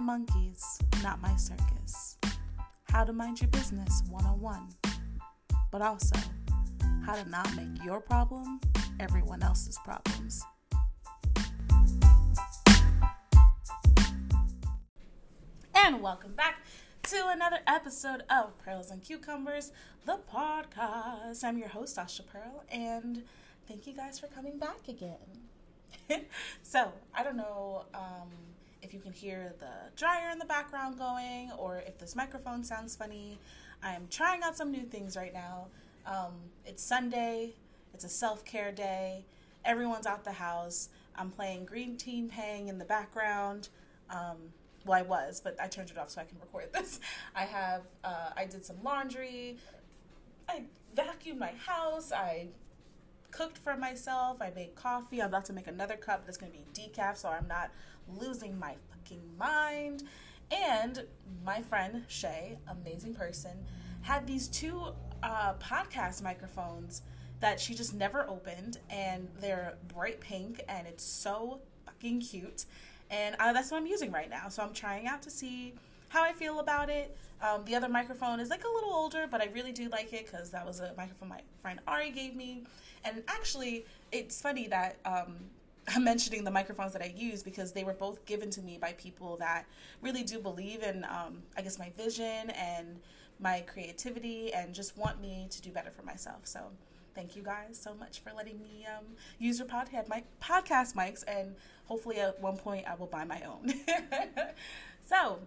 my monkeys, not my circus. How to mind your business 101. But also, how to not make your problem everyone else's problems. And welcome back to another episode of Pearls and Cucumbers, the podcast. I'm your host, Asha Pearl, and thank you guys for coming back again. so, I don't know um, if you can hear the dryer in the background going or if this microphone sounds funny. I'm trying out some new things right now. Um, it's Sunday, it's a self care day, everyone's out the house. I'm playing Green Tea Peng in the background. Um, well, I was, but I turned it off so I can record this. I have, uh, I did some laundry, I vacuumed my house, I cooked for myself, I made coffee. I'm about to make another cup that's gonna be decaf so I'm not losing my fucking mind. And my friend Shay, amazing person, had these two uh, podcast microphones that she just never opened, and they're bright pink, and it's so fucking cute and I, that's what I'm using right now. So I'm trying out to see how I feel about it. Um, the other microphone is like a little older, but I really do like it because that was a microphone my friend Ari gave me. And actually, it's funny that um, I'm mentioning the microphones that I use because they were both given to me by people that really do believe in, um, I guess, my vision and my creativity and just want me to do better for myself. So thank you guys so much for letting me um, use your podcast, my podcast mics, and hopefully at one point I will buy my own. so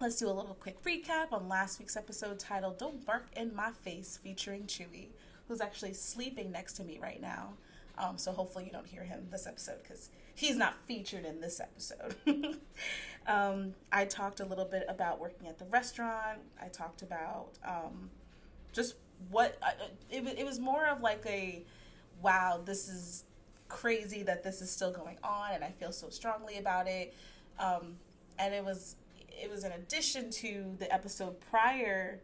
let's do a little quick recap on last week's episode titled "Don't Bark in My Face" featuring Chewy, who's actually sleeping next to me right now. Um, so hopefully you don't hear him this episode because he's not featured in this episode. um, I talked a little bit about working at the restaurant. I talked about um, just what uh, it, it was more of like a wow this is crazy that this is still going on and i feel so strongly about it um, and it was it was in addition to the episode prior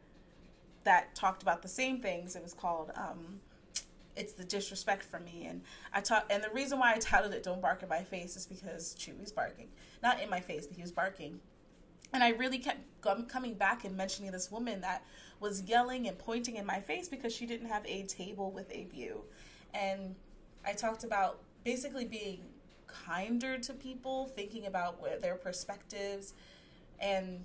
that talked about the same things. It was called um, it's the disrespect for me. And i taught and the reason why i titled it don't bark in my face is because chewy's barking. Not in my face but he was barking. And I really kept coming back and mentioning this woman that was yelling and pointing in my face because she didn't have a table with a view. And I talked about basically being kinder to people, thinking about their perspectives, and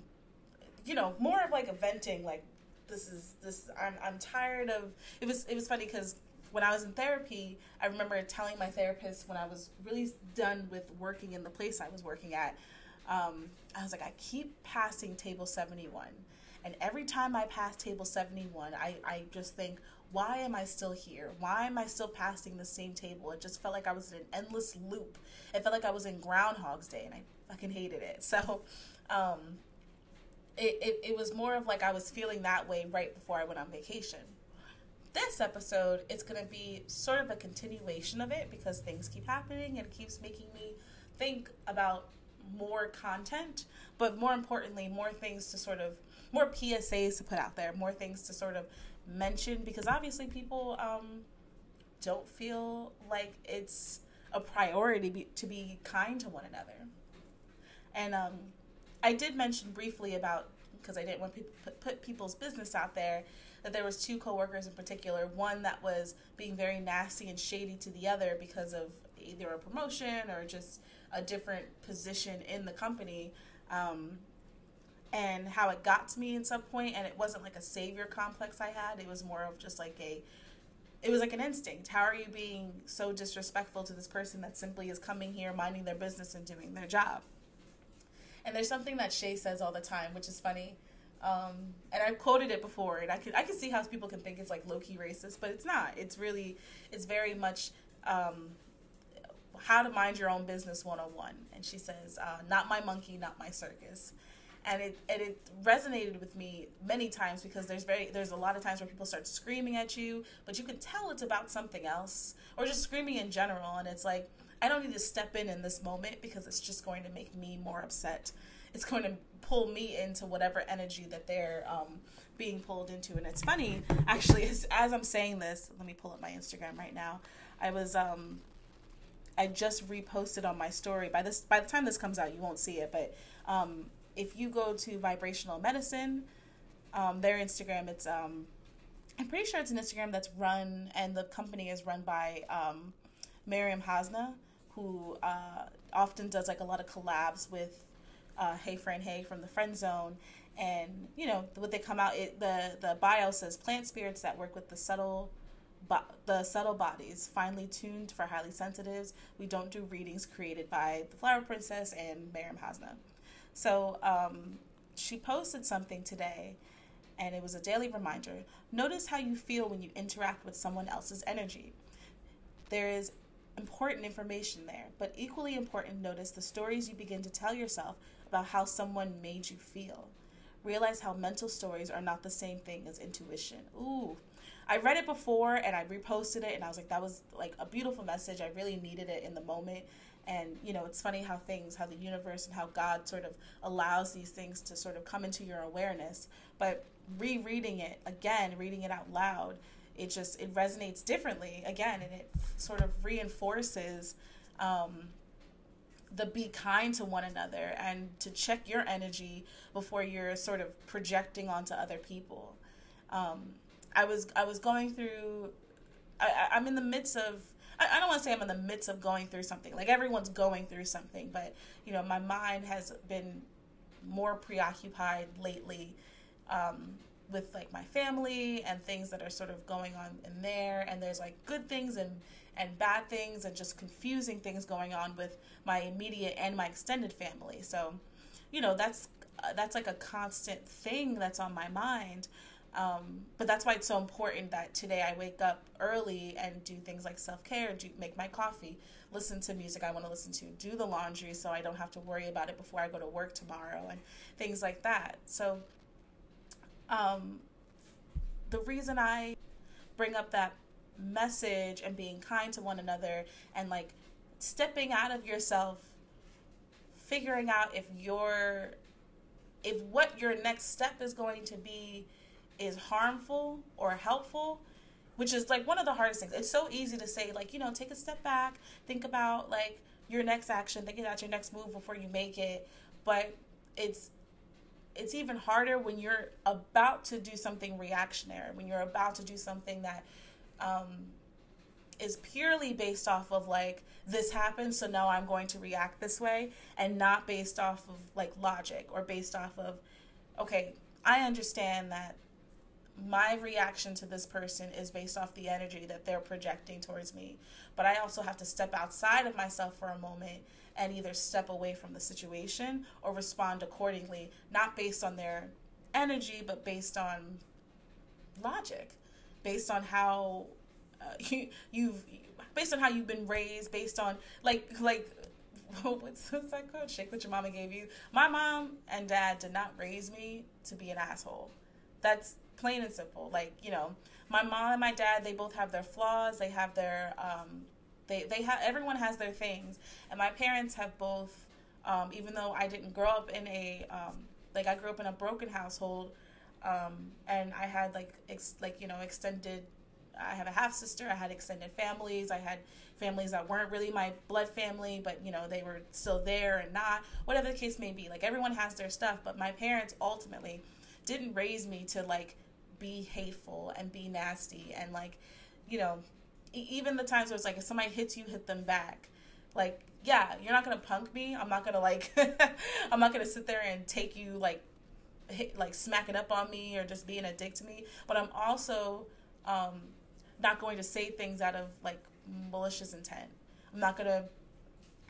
you know, more of like a venting. Like this is this. I'm I'm tired of. It was it was funny because when I was in therapy, I remember telling my therapist when I was really done with working in the place I was working at um, I was like, I keep passing table 71. And every time I pass table 71, I, I just think, why am I still here? Why am I still passing the same table? It just felt like I was in an endless loop. It felt like I was in Groundhog's Day, and I fucking hated it. So, um, it, it, it was more of like I was feeling that way right before I went on vacation. This episode, it's going to be sort of a continuation of it because things keep happening and it keeps making me think about more content, but more importantly, more things to sort of more PSAs to put out there, more things to sort of mention because obviously people um, don't feel like it's a priority be, to be kind to one another. And um, I did mention briefly about because I didn't want to put, people's business out there that there was two coworkers in particular, one that was being very nasty and shady to the other because of either a promotion or just a different position in the company um, and how it got to me at some point and it wasn't like a savior complex i had. It was more of just like a it was like an instinct. How are you being so disrespectful to this person that simply is coming here minding their business and doing their job and there's something that shay says all the time which is funny. Um, and I've quoted it before, and I can I can see how people can think it's like low key racist, but it's not. It's really it's very much um, how to mind your own business 101 and she says uh, not my monkey not my circus. And it and it resonated with me many times because there's very there's a lot of times where people start screaming at you but you can tell it's about something else or just screaming in general. And it's like i don't need to step in in this moment because it's just going to make me more upset. It's going to pull me into whatever energy that they're um, being pulled into. And it's funny actually as, as i'm saying this let me pull up my instagram right now. I was um, I just reposted on my story. By this, by the time this comes out, you won't see it, but um, if you go to vibrational medicine, um, their Instagram, it's um, I'm pretty sure it's an Instagram that's run and the company is run by um, Miriam Hasna, who uh, often does like a lot of collabs with uh, Hey Fran Hey from the Friend Zone. And you know what they come out it, the the bio says plant spirits that work with the subtle Bo- the subtle bodies, finely tuned for highly sensitives. We don't do readings created by the Flower Princess and Miriam Hasna. So um, she posted something today, and it was a daily reminder. Notice how you feel when you interact with someone else's energy. There is important information there, but equally important, notice the stories you begin to tell yourself about how someone made you feel. Realize how mental stories are not the same thing as intuition. Ooh, I read it before and I reposted it and I was like, that was like a beautiful message. I really needed it in the moment. And, you know, it's funny how things, how the universe and how God sort of allows these things to sort of come into your awareness. But rereading it again, reading it out loud, it just, it resonates differently again and it sort of reinforces, um, the be kind to one another and to check your energy before you're sort of projecting onto other people. Um, I was I was going through. I, I'm in the midst of. I, don't want to say I'm in the midst of going through something. Like everyone's going through something, but you know, my mind has been more preoccupied lately um, with like my family and things that are sort of going on in there. And there's like good things and and bad things and just confusing things going on with my immediate and my extended family. So, you know, that's uh, that's like a constant thing that's on my mind. Um, but that's why it's so important that today I wake up early and do things like self care, do make my coffee, listen to music I want to listen to, do the laundry so I don't have to worry about it before I go to work tomorrow, and things like that. So, um, the reason I bring up that message and being kind to one another and like stepping out of yourself, figuring out if your if what your next step is going to be is harmful or helpful which is like one of the hardest things. It's so easy to say like you know take a step back think about like your next action think about your next move before you make it but it's it's even harder when you're about to do something reactionary when you're about to do something that um, is purely based off of like this happened so now i'm going to react this way and not based off of like logic or based off of okay i understand that my reaction to this person is based off the energy that they're projecting towards me. But I also have to step outside of myself for a moment and either step away from the situation or respond accordingly, not based on their energy, but based on logic, based on how uh, you, you've, based on how you've been raised, based on like like what's, what's that called? Shake what your mama gave you. My mom and dad did not raise me to be an asshole. That's plain and simple. Like you know, my mom and my dad, they both have their flaws. They have their um, they they have everyone has their things, and my parents have both. Um, even though I didn't grow up in a um, like I grew up in a broken household, um, and I had like ex- like you know extended. I have a half sister. I had extended families. I had families that weren't really my blood family, but you know they were still there and not. Whatever the case may be, like everyone has their stuff. But my parents ultimately didn't raise me to like be hateful and be nasty and like you know even the times where it's like if somebody hits you hit them back. Like yeah you're not gonna punk me. I'm not gonna like i'm not gonna sit there and take you like hit, like smacking up on me or just being a dick to me. But i'm also um not going to say things out of like malicious intent. I'm not gonna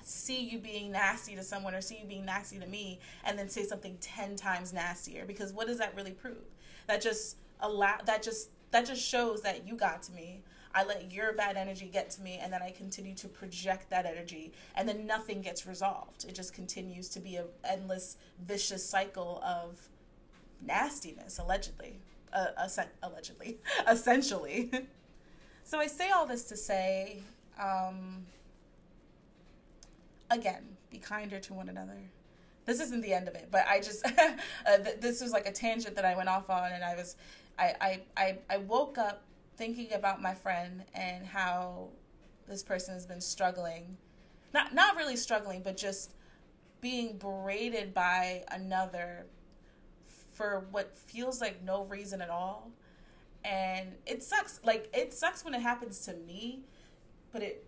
see you being nasty to someone or see you being nasty to me and then say something 10 times nastier because what does that really prove? That just allow that just that just shows that you got to me I let your bad energy get to me and then I continue to project that energy and then nothing gets resolved. It just continues to be an endless vicious cycle of nastiness allegedly. Uh, allegedly, essentially. so I say all this to say um, again, be kinder to one another. This isn't the end of it, but I just uh, th- this was like a tangent that I went off on and I was I, I, I, I woke up thinking about my friend and how this person has been struggling. Not not really struggling, but just being berated by another for what feels like no reason at all. And it sucks. Like, it sucks when it happens to me, but it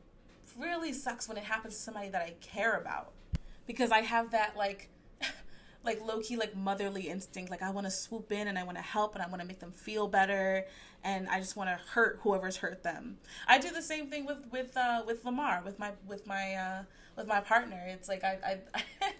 really sucks when it happens to somebody that I care about. Because I have that, like, like low key like motherly instinct. Like I want to swoop in and I want to help and I want to make them feel better and I just want to hurt whoever's hurt them. I do the same thing with with uh, with Lamar with my with my uh, with my partner. It's like I, I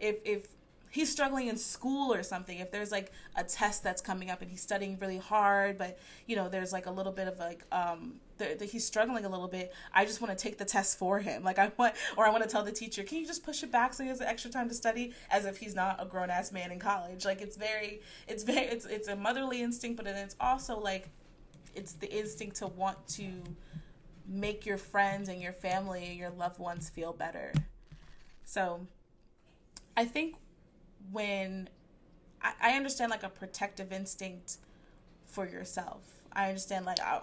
if if he's struggling in school or something if there's like a test that's coming up and he's studying really hard but you know there's like a little bit of like um the, he's struggling a little bit. I just want to take the test for him. Like i want or i want to tell the teacher can you just push it back so he has extra time to study? As if he's not a grown-ass man in college. Like it's very it's very it's, it's a motherly instinct but then it's also like it's the instinct to want to make your friends and your family and your loved ones feel better. So i think when I, I understand like a protective instinct for yourself. I understand like oh,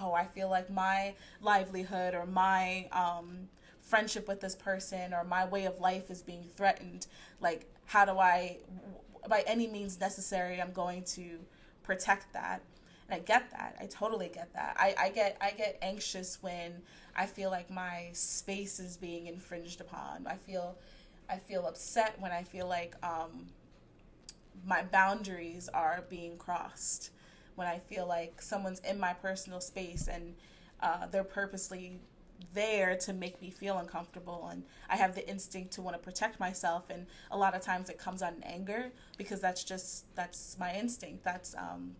oh I feel like my livelihood or my um, friendship with this person or my way of life is being threatened. Like how do I by any means necessary I'm going to protect that. And I get that. I totally get that. I, I get I get anxious when I feel like my space is being infringed upon. I feel I feel upset when I feel like um, my boundaries are being crossed. When I feel like someone's in my personal space and uh, they're purposely there to make me feel uncomfortable and I have the instinct to want to protect myself and a lot of times it comes out in anger because that's just that's my instinct. That's um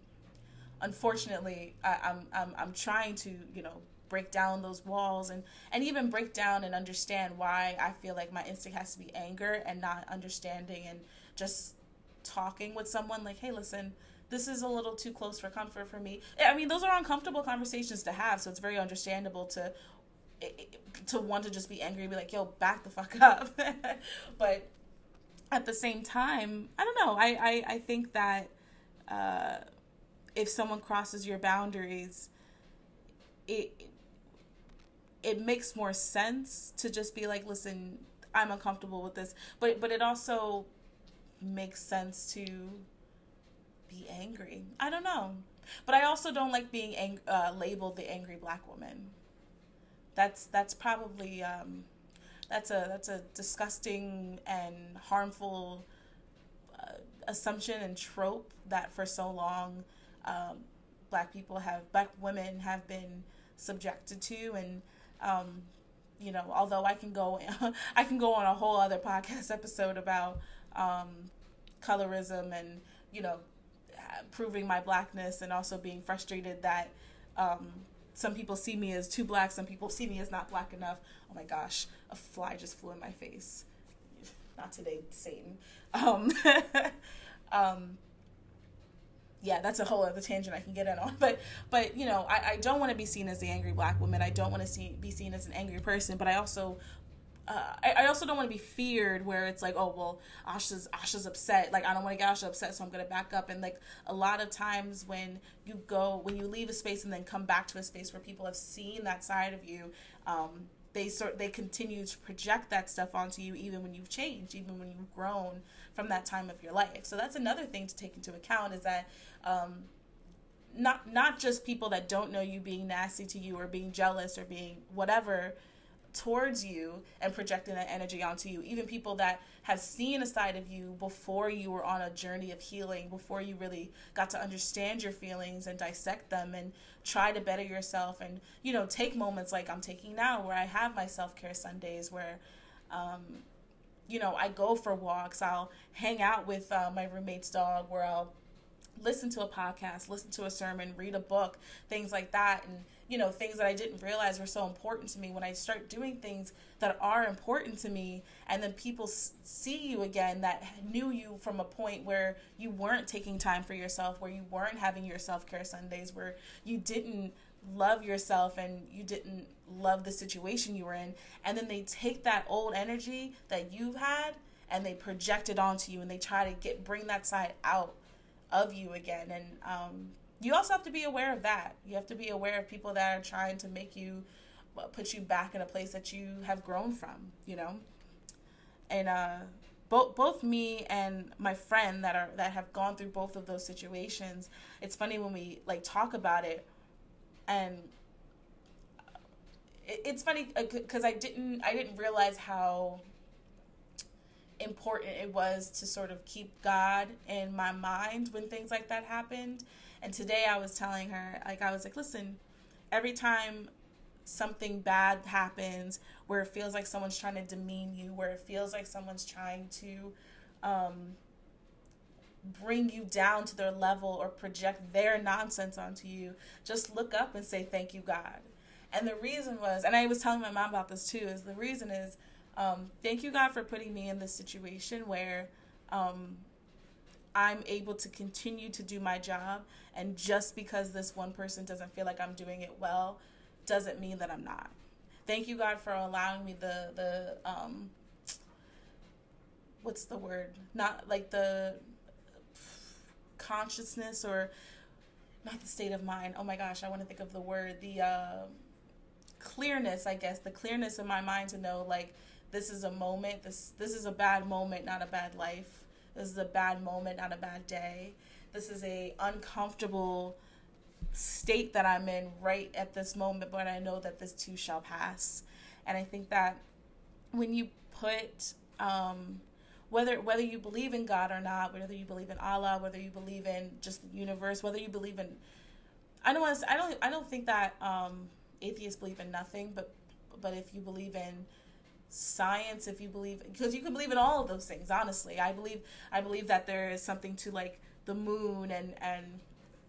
unfortunately I, I'm, I'm I'm trying to you know break down those walls and and even break down and understand why I feel like my instinct has to be anger and not understanding and just talking with someone like hey listen this is a little too close for comfort for me. I mean those are uncomfortable conversations to have so it's very understandable to to want to just be angry and be like yo back the fuck up. But at the same time i don't know. I i, I think that uh, if someone crosses your boundaries it it makes more sense to just be like, listen, I'm uncomfortable with this. But but it also makes sense to be angry. I don't know. But I also don't like being ang- uh, labeled the angry black woman. That's that's probably um, that's a that's a disgusting and harmful uh, assumption and trope that for so long um, black people have black women have been subjected to and um, you know, although I can go, I can go on a whole other podcast episode about um, colorism and you know, proving my blackness and also being frustrated that um, some people see me as too black, some people see me as not black enough. Oh my gosh, a fly just flew in my face. Not today, Satan. Um, um, yeah, that's a whole other tangent I can get in on. But but you know, I, I don't want to be seen as the angry black woman. I don't want to see be seen as an angry person. But I also uh, I, I, also don't want to be feared where it's like, oh well, Asha's Asha's upset. Like I don't want to get Asha upset, so I'm gonna back up. And like a lot of times when you go when you leave a space and then come back to a space where people have seen that side of you, um, they sort they continue to project that stuff onto you even when you've changed, even when you've grown from that time of your life. So that's another thing to take into account is that um, not not just people that don't know you being nasty to you or being jealous or being whatever towards you and projecting that energy onto you. Even people that have seen a side of you before you were on a journey of healing, before you really got to understand your feelings and dissect them and try to better yourself and, you know, take moments like I'm taking now where I have my self care Sundays where, um, you know, I go for walks, I'll hang out with uh, my roommate's dog where I'll listen to a podcast, listen to a sermon, read a book, things like that. And, you know, things that I didn't realize were so important to me. When I start doing things that are important to me, and then people see you again that knew you from a point where you weren't taking time for yourself, where you weren't having your self care Sundays, where you didn't love yourself and you didn't love the situation you were in. And then they take that old energy that you've had and they project it onto you and they try to get bring that side out of you again. And um, you also have to be aware of that. You have to be aware of people that are trying to make you put you back in a place that you have grown from, you know? and uh, both both me and my friend that are that have gone through both of those situations. It's funny when we like talk about it, and it, it's funny because uh, I didn't I didn't realize how important it was to sort of keep God in my mind when things like that happened. And today I was telling her, like, I was like, listen, every time something bad happens where it feels like someone's trying to demean you, where it feels like someone's trying to um, bring you down to their level or project their nonsense onto you, just look up and say, thank you, God. And the reason was, and I was telling my mom about this too, is the reason is, um, thank you, God, for putting me in this situation where um, I'm able to continue to do my job. And just because this one person doesn't feel like I'm doing it well, doesn't mean that I'm not. Thank you, God, for allowing me the the um, what's the word? Not like the consciousness or not the state of mind. Oh my gosh, I want to think of the word. The uh, clearness, I guess, the clearness in my mind to know like this is a moment. This this is a bad moment, not a bad life. This is a bad moment, not a bad day. This is a uncomfortable state that I'm in right at this moment, but I know that this too shall pass. And I think that when you put um, whether whether you believe in God or not, whether you believe in Allah, whether you believe in just the universe, whether you believe in I don't want to I don't I don't think that um, atheists believe in nothing, but but if you believe in science if you believe because you can believe in all of those things honestly. I believe i believe that there is something to like the moon and and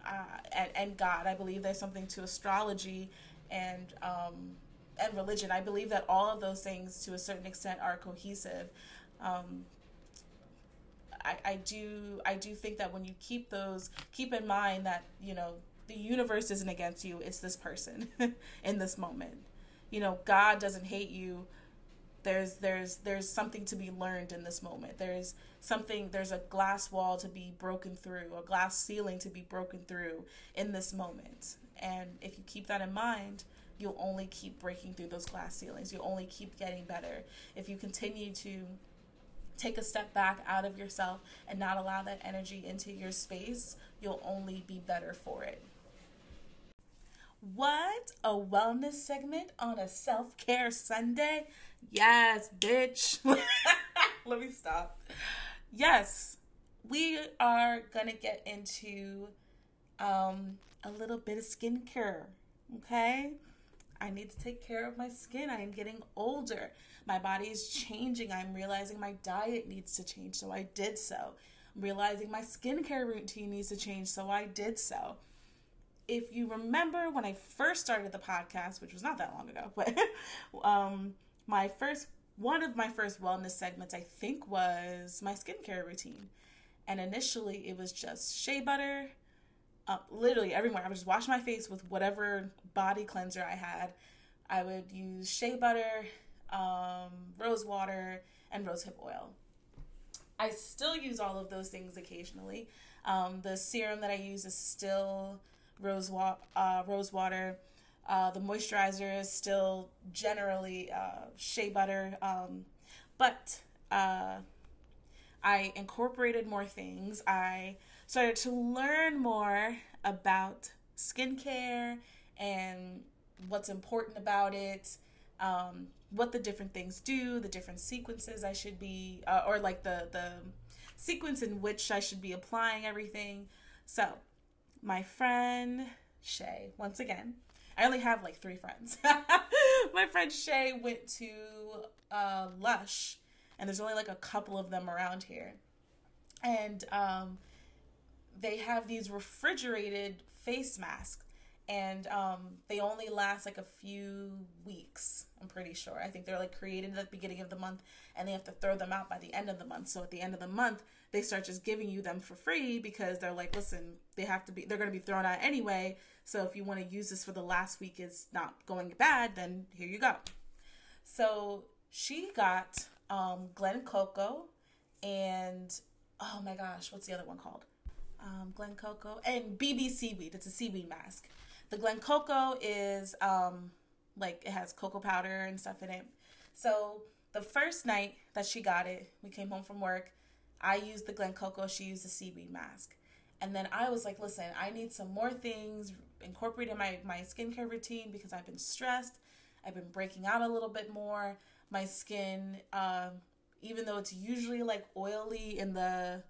uh, and, and god. I believe there's something to astrology and um and religion. I believe that all of those things to a certain extent are cohesive. Um I, I do I do think that when you keep those keep in mind that you know the universe isn't against you. It's this person in this moment. You know God doesn't hate you there's there's there's something to be learned in this moment. There's something there's a glass wall to be broken through a glass ceiling to be broken through in this moment. And if you keep that in mind you'll only keep breaking through those glass ceilings. You'll only keep getting better. If you continue to take a step back out of yourself and not allow that energy into your space you'll only be better for it what a wellness segment on a self-care sunday Yes, bitch. Let me stop. Yes, we are gonna get into um, a little bit of skincare. Okay, I need to take care of my skin. I am getting older. My body is changing. I'm realizing my diet needs to change, so I did so. I'm realizing my skincare routine needs to change, so I did so. If you remember when I first started the podcast, which was not that long ago, but um, my first one of my first wellness segments I think was my skincare routine. And initially it was just shea butter, uh, literally everywhere. I would just wash my face with whatever body cleanser I had. I would use shea butter, um, rose water, and rosehip oil. I still use all of those things occasionally. Um, the serum that I use is still rose, wa- uh, rose water uh, the moisturizer is still generally uh, shea butter, um, but uh, I incorporated more things. I started to learn more about skincare and what's important about it, um, what the different things do, the different sequences I should be, uh, or like the the sequence in which I should be applying everything. So, my friend Shay, once again, I only have like three friends. My friend Shay went to uh, Lush, and there's only like a couple of them around here. And um, they have these refrigerated face masks, and um, they only last like a few weeks. I'm pretty sure. I think they're like created at the beginning of the month, and they have to throw them out by the end of the month. So at the end of the month, they start just giving you them for free because they're like, listen, they have to be, they're going to be thrown out anyway. So if you want to use this for the last week is not going bad, then here you go. So she got um, Glen Coco and oh my gosh, what's the other one called? Um, Glen Coco and BB Seaweed. It's a seaweed mask. The Glen Coco is um, like it has cocoa powder and stuff in it. So the first night that she got it, we came home from work. I used the Glen Coco, she used the seaweed mask. And then I was like, listen, I need some more things incorporated in my, my skincare routine because I've been stressed. I've been breaking out a little bit more. My skin, um, even though it's usually like oily in the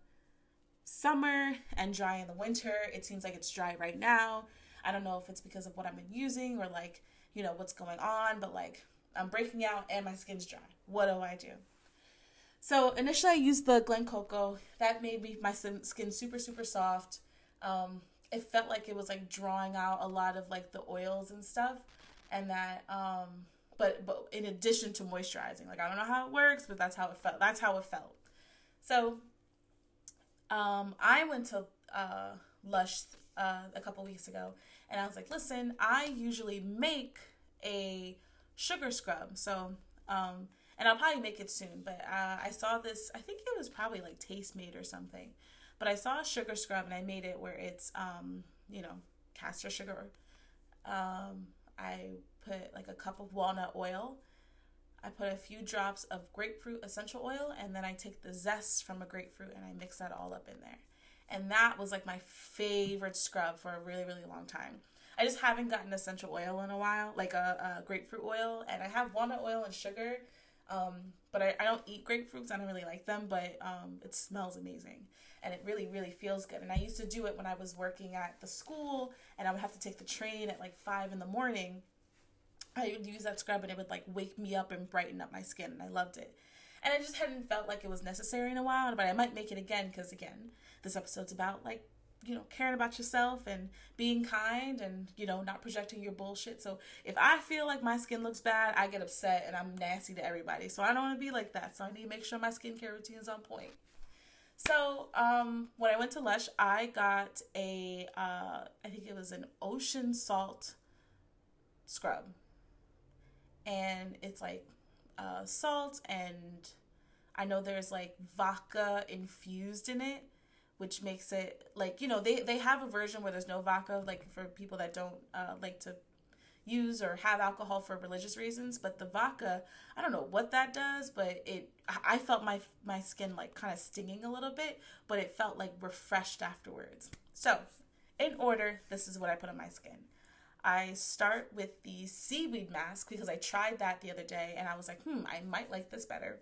summer and dry in the winter, it seems like it's dry right now. I don't know if it's because of what I've been using or like, you know, what's going on, but like I'm breaking out and my skin's dry. What do I do? So initially, I used the Glen Coco. That made me my skin super super soft. Um, it felt like it was like drawing out a lot of like the oils and stuff, and that. Um, but but in addition to moisturizing, like I don't know how it works, but that's how it felt. That's how it felt. So, um, I went to uh, Lush uh, a couple weeks ago, and I was like, listen, I usually make a sugar scrub. So, um, and I'll probably make it soon. But uh, I saw this. I think it was probably like Tastemade or something. But I saw a sugar scrub and I made it where it's um, you know castor sugar. Um, I put like a cup of walnut oil. I put a few drops of grapefruit essential oil, and then I take the zest from a grapefruit and I mix that all up in there. And that was like my favorite scrub for a really, really long time. I just haven't gotten essential oil in a while, like a, a grapefruit oil, and I have walnut oil and sugar, um, but I, I, don't eat grapefruits. I don't really like them, but um, it smells amazing and it really, really feels good. And I used to do it when I was working at the school and I would have to take the train at like five in the morning. I would use that scrub and it would like wake me up and brighten up my skin, and I loved it. And I just hadn't felt like it was necessary in a while, but I might make it again because, again, this episode's about like you know, caring about yourself and being kind and, you know, not projecting your bullshit. So if I feel like my skin looks bad, I get upset and I'm nasty to everybody. So I don't want to be like that. So I need to make sure my skincare routine is on point. So um, when I went to Lush, I got a, uh, I think it was an ocean salt scrub. And it's like uh, salt and I know there's like vodka infused in it which makes it like you know they they have a version where there's no vodka like for people that don't uh, like to use or have alcohol for religious reasons but the vodka i don't know what that does but it i felt my my skin like kind of stinging a little bit but it felt like refreshed afterwards. So in order this is what i put on my skin i start with the seaweed mask because i tried that the other day and i was like hmm i might like this better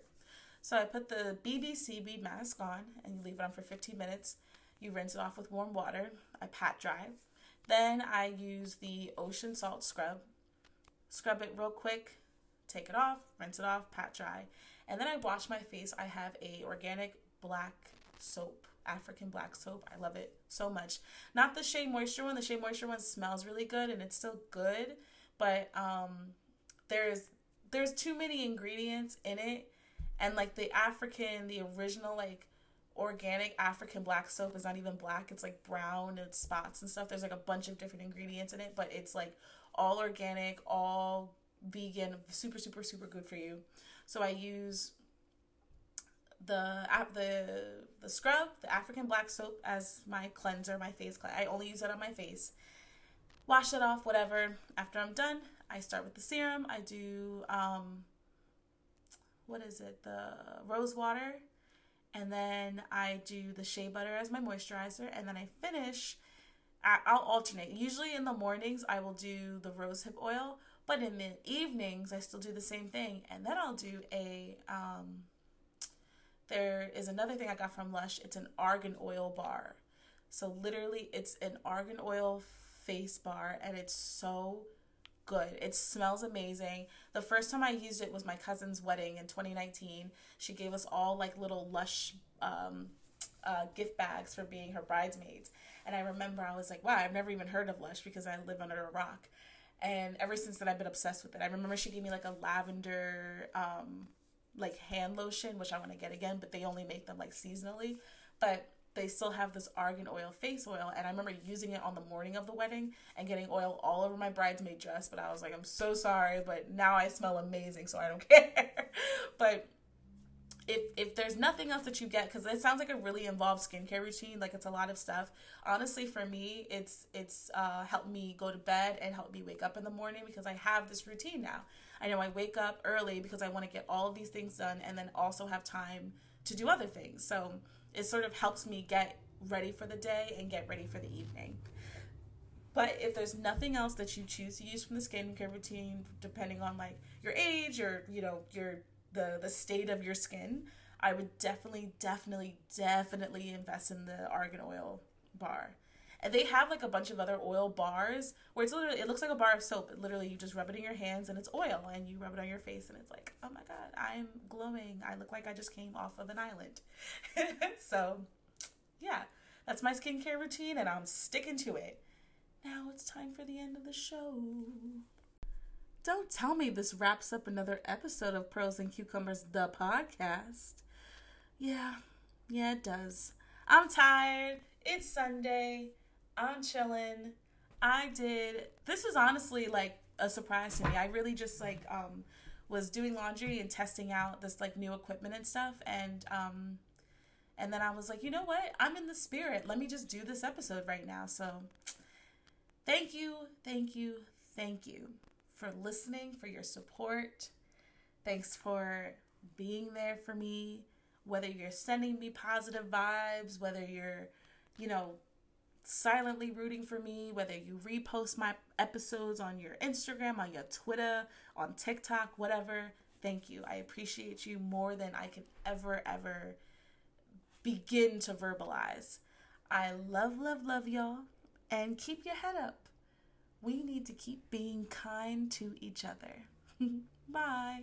so I put the BB Seaweed mask on and you leave it on for 15 minutes. You rinse it off with warm water. I pat dry. Then I use the ocean salt scrub. Scrub it real quick, take it off, rinse it off, pat dry. And then I wash my face. I have a organic black soap, African black soap. I love it so much. Not the Shea Moisture one. The Shea Moisture one smells really good and it's still good, but um there's there's too many ingredients in it and like the African, the original like organic African black soap is not even black. It's like brown and spots and stuff. There's like a bunch of different ingredients in it, but it's like all organic, all vegan, super super super good for you. So I use the the the scrub, the African black soap as my cleanser, my face cleanser. I only use it on my face. Wash it off, whatever. After I'm done, I start with the serum. I do um, what is it? The rose water. And then I do the shea butter as my moisturizer. And then I finish, I'll alternate. Usually in the mornings, I will do the rosehip oil. But in the evenings, I still do the same thing. And then I'll do a, um, there is another thing I got from Lush. It's an argan oil bar. So literally, it's an argan oil face bar. And it's so good. It smells amazing. The first time I used it was my cousin's wedding in 2019. She gave us all like little lush um, uh, gift bags for being her bridesmaids. And I remember I was like, wow, I've never even heard of Lush because I live under a rock. And ever since then, I've been obsessed with it. I remember she gave me like a lavender, um, like hand lotion, which I want to get again, but they only make them like seasonally. But they still have this argan oil face oil and i remember using it on the morning of the wedding and getting oil all over my bridesmaid dress but i was like i'm so sorry but now i smell amazing so i don't care. But if if there's nothing else that you get because it sounds like a really involved skincare routine like it's a lot of stuff. Honestly for me it's it's uh, helped me go to bed and help me wake up in the morning because i have this routine now i know i wake up early because i want to get all of these things done and then also have time to do other things so it sort of helps me get ready for the day and get ready for the evening but if there's nothing else that you choose to use from the skincare routine depending on like your age or you know your the the state of your skin, I would definitely, definitely, definitely invest in the argan oil bar. And they have like a bunch of other oil bars where it's literally it looks like a bar of soap. Literally, you just rub it in your hands and it's oil, and you rub it on your face, and it's like, oh my god, I'm glowing. I look like I just came off of an island. so, yeah, that's my skincare routine, and I'm sticking to it. Now it's time for the end of the show. Don't tell me this wraps up another episode of Pearls and Cucumbers, the podcast. Yeah, yeah, it does. I'm tired. It's Sunday. I'm chilling. I did. This is honestly like a surprise to me. I really just like um was doing laundry and testing out this like new equipment and stuff and um and then I was like, you know what? I'm in the spirit. Let me just do this episode right now. So thank you, thank you, thank you for listening, for your support. Thanks for being there for me. Whether you're sending me positive vibes, whether you're, you know, silently rooting for me, whether you repost my episodes on your Instagram, on your Twitter, on TikTok, whatever. Thank you. I appreciate you more than I can ever, ever begin to verbalize. I love, love, love y'all. And keep your head up we need to keep being kind to each other. Bye.